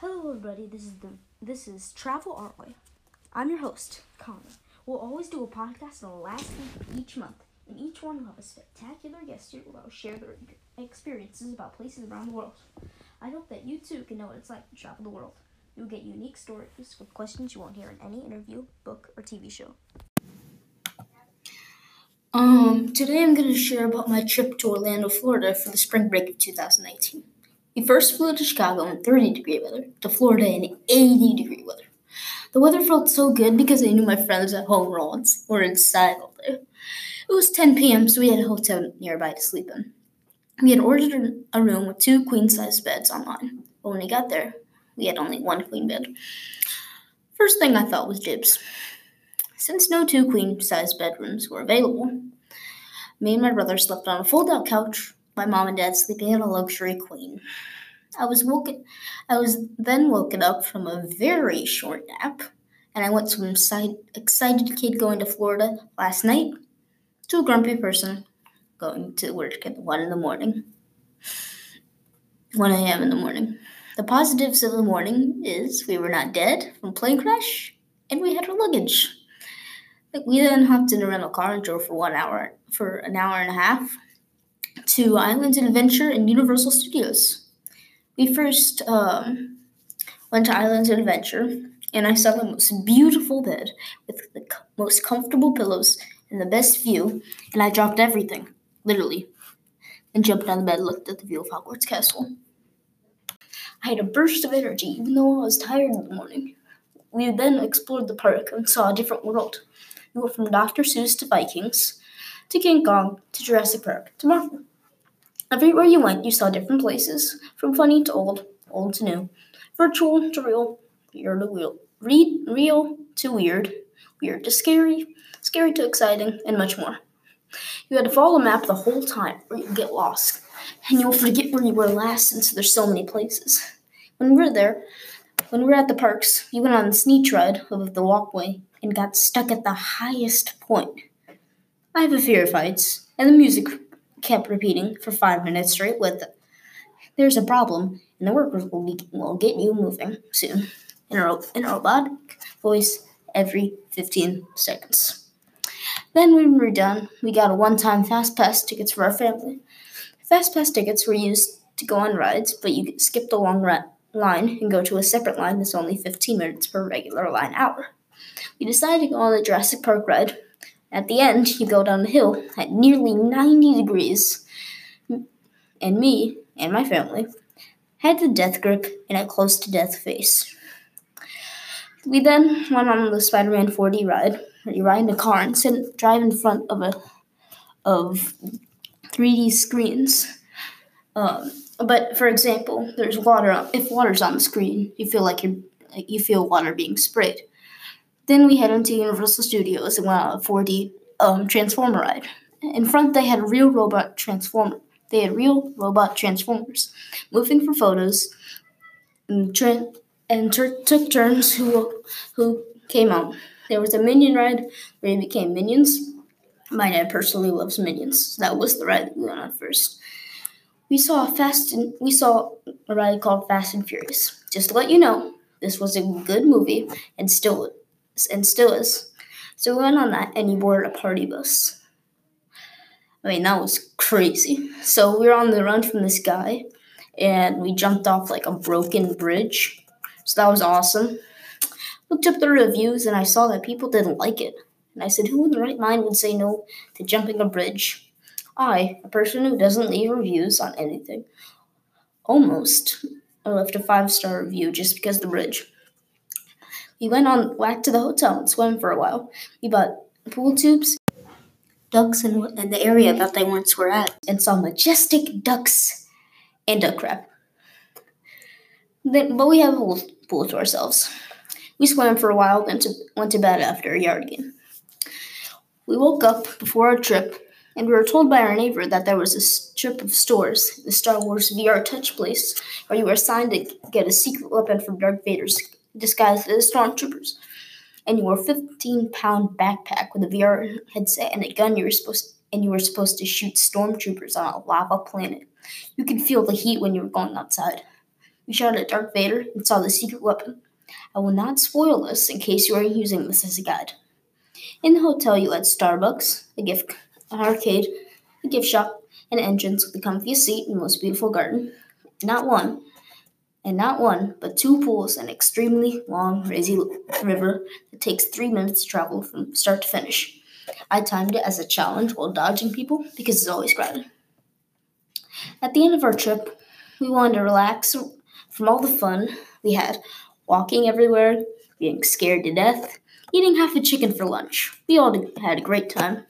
Hello, everybody. This is the this is Travel Our Way. I'm your host, Connor. We'll always do a podcast on the last week of each month, and each one will have a spectacular guest here who will share their experiences about places around the world. I hope that you too can know what it's like to travel the world. You'll get unique stories with questions you won't hear in any interview, book, or TV show. Um, today I'm going to share about my trip to Orlando, Florida for the spring break of 2019. We first flew to Chicago in 30 degree weather, to Florida in 80 degree weather. The weather felt so good because I knew my friends at home were, on, were inside all day. It was 10 p.m., so we had a hotel nearby to sleep in. We had ordered a room with two queen size beds online, but when we got there, we had only one queen bed. First thing I thought was dibs. Since no two queen size bedrooms were available, me and my brother slept on a fold out couch my mom and dad sleeping in a luxury queen. I was woken I was then woken up from a very short nap, and I went from excited kid going to Florida last night to a grumpy person going to work at one in the morning. 1 a.m. in the morning. The positives of the morning is we were not dead from plane crash, and we had our luggage. We then hopped in a rental car and drove for one hour for an hour and a half to Islands Adventure and Universal Studios. We first um, went to Islands Adventure, and I saw the most beautiful bed with the most comfortable pillows and the best view, and I dropped everything, literally, and jumped on the bed and looked at the view of Hogwarts Castle. I had a burst of energy, even though I was tired in the morning. We then explored the park and saw a different world. We went from Dr. Seuss to Vikings, to King Kong, to Jurassic Park, to Marvel. Everywhere you went, you saw different places, from funny to old, old to new, virtual to real, weird to real, real to weird, weird to scary, scary to exciting, and much more. You had to follow a map the whole time, or you'd get lost, and you'll forget where you were last since there's so many places. When we were there, when we were at the parks, we went on the sneak ride of the walkway and got stuck at the highest point. I have a fear of heights, and the music kept repeating for five minutes straight with There's a problem, and the workers will, will get you moving soon. In a, in a robotic voice every 15 seconds. Then, when we were done, we got a one time Fast Pass tickets for our family. Fast Pass tickets were used to go on rides, but you could skip the long line and go to a separate line that's only 15 minutes per regular line hour. We decided to go on the Jurassic Park ride at the end, you go down the hill at nearly 90 degrees, and me and my family had the death grip and a close to death face. We then went on the Spider Man 4D ride, you ride in a car and sit, drive in front of a of 3D screens. Um, but for example, there's water. If water's on the screen, you feel like you're you feel water being sprayed. Then we head into Universal Studios and went on a 4D um, Transformer ride. In front, they had real robot transformer. They had real robot transformers moving for photos, and, tra- and ter- took turns who who came out. There was a minion ride where you became minions. My dad personally loves minions. So that was the ride that we went on first. We saw a fast and we saw a ride called Fast and Furious. Just to let you know, this was a good movie and still and still is. So we went on that and he boarded a party bus. I mean, that was crazy. So we were on the run from this guy and we jumped off like a broken bridge. So that was awesome. Looked up the reviews and I saw that people didn't like it. And I said, Who in the right mind would say no to jumping a bridge? I, a person who doesn't leave reviews on anything, almost I left a five star review just because the bridge. We went on back to the hotel and swam for a while. We bought pool tubes, ducks in, the area that they once were at, and saw majestic ducks and duck crab. Then, but we have a pool, pool to ourselves. We swam for a while, then to, went to bed after a yard game. We woke up before our trip, and we were told by our neighbor that there was a strip of stores, the Star Wars VR Touch place, where you were assigned to get a secret weapon from Darth Vader's disguised as stormtroopers. And you wore a 15 pound backpack with a VR headset and a gun you were supposed and you were supposed to shoot stormtroopers on a lava planet. You could feel the heat when you were going outside. We shot at Darth Vader and saw the secret weapon. I will not spoil this in case you are using this as a guide. In the hotel, you had Starbucks, a gift, an arcade, a gift shop, an entrance with the comfiest seat and most beautiful garden. Not one, and not one, but two pools and an extremely long, crazy river that takes three minutes to travel from start to finish. I timed it as a challenge while dodging people because it's always crowded. At the end of our trip, we wanted to relax from all the fun we had, walking everywhere, being scared to death, eating half a chicken for lunch. We all had a great time.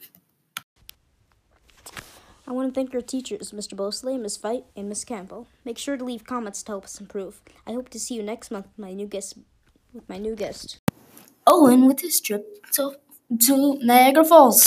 I want to thank our teachers, Mr. Bosley, Miss Fight, and Miss Campbell. Make sure to leave comments to help us improve. I hope to see you next month with my new guest. With my new guest. Owen with his trip to, to Niagara Falls.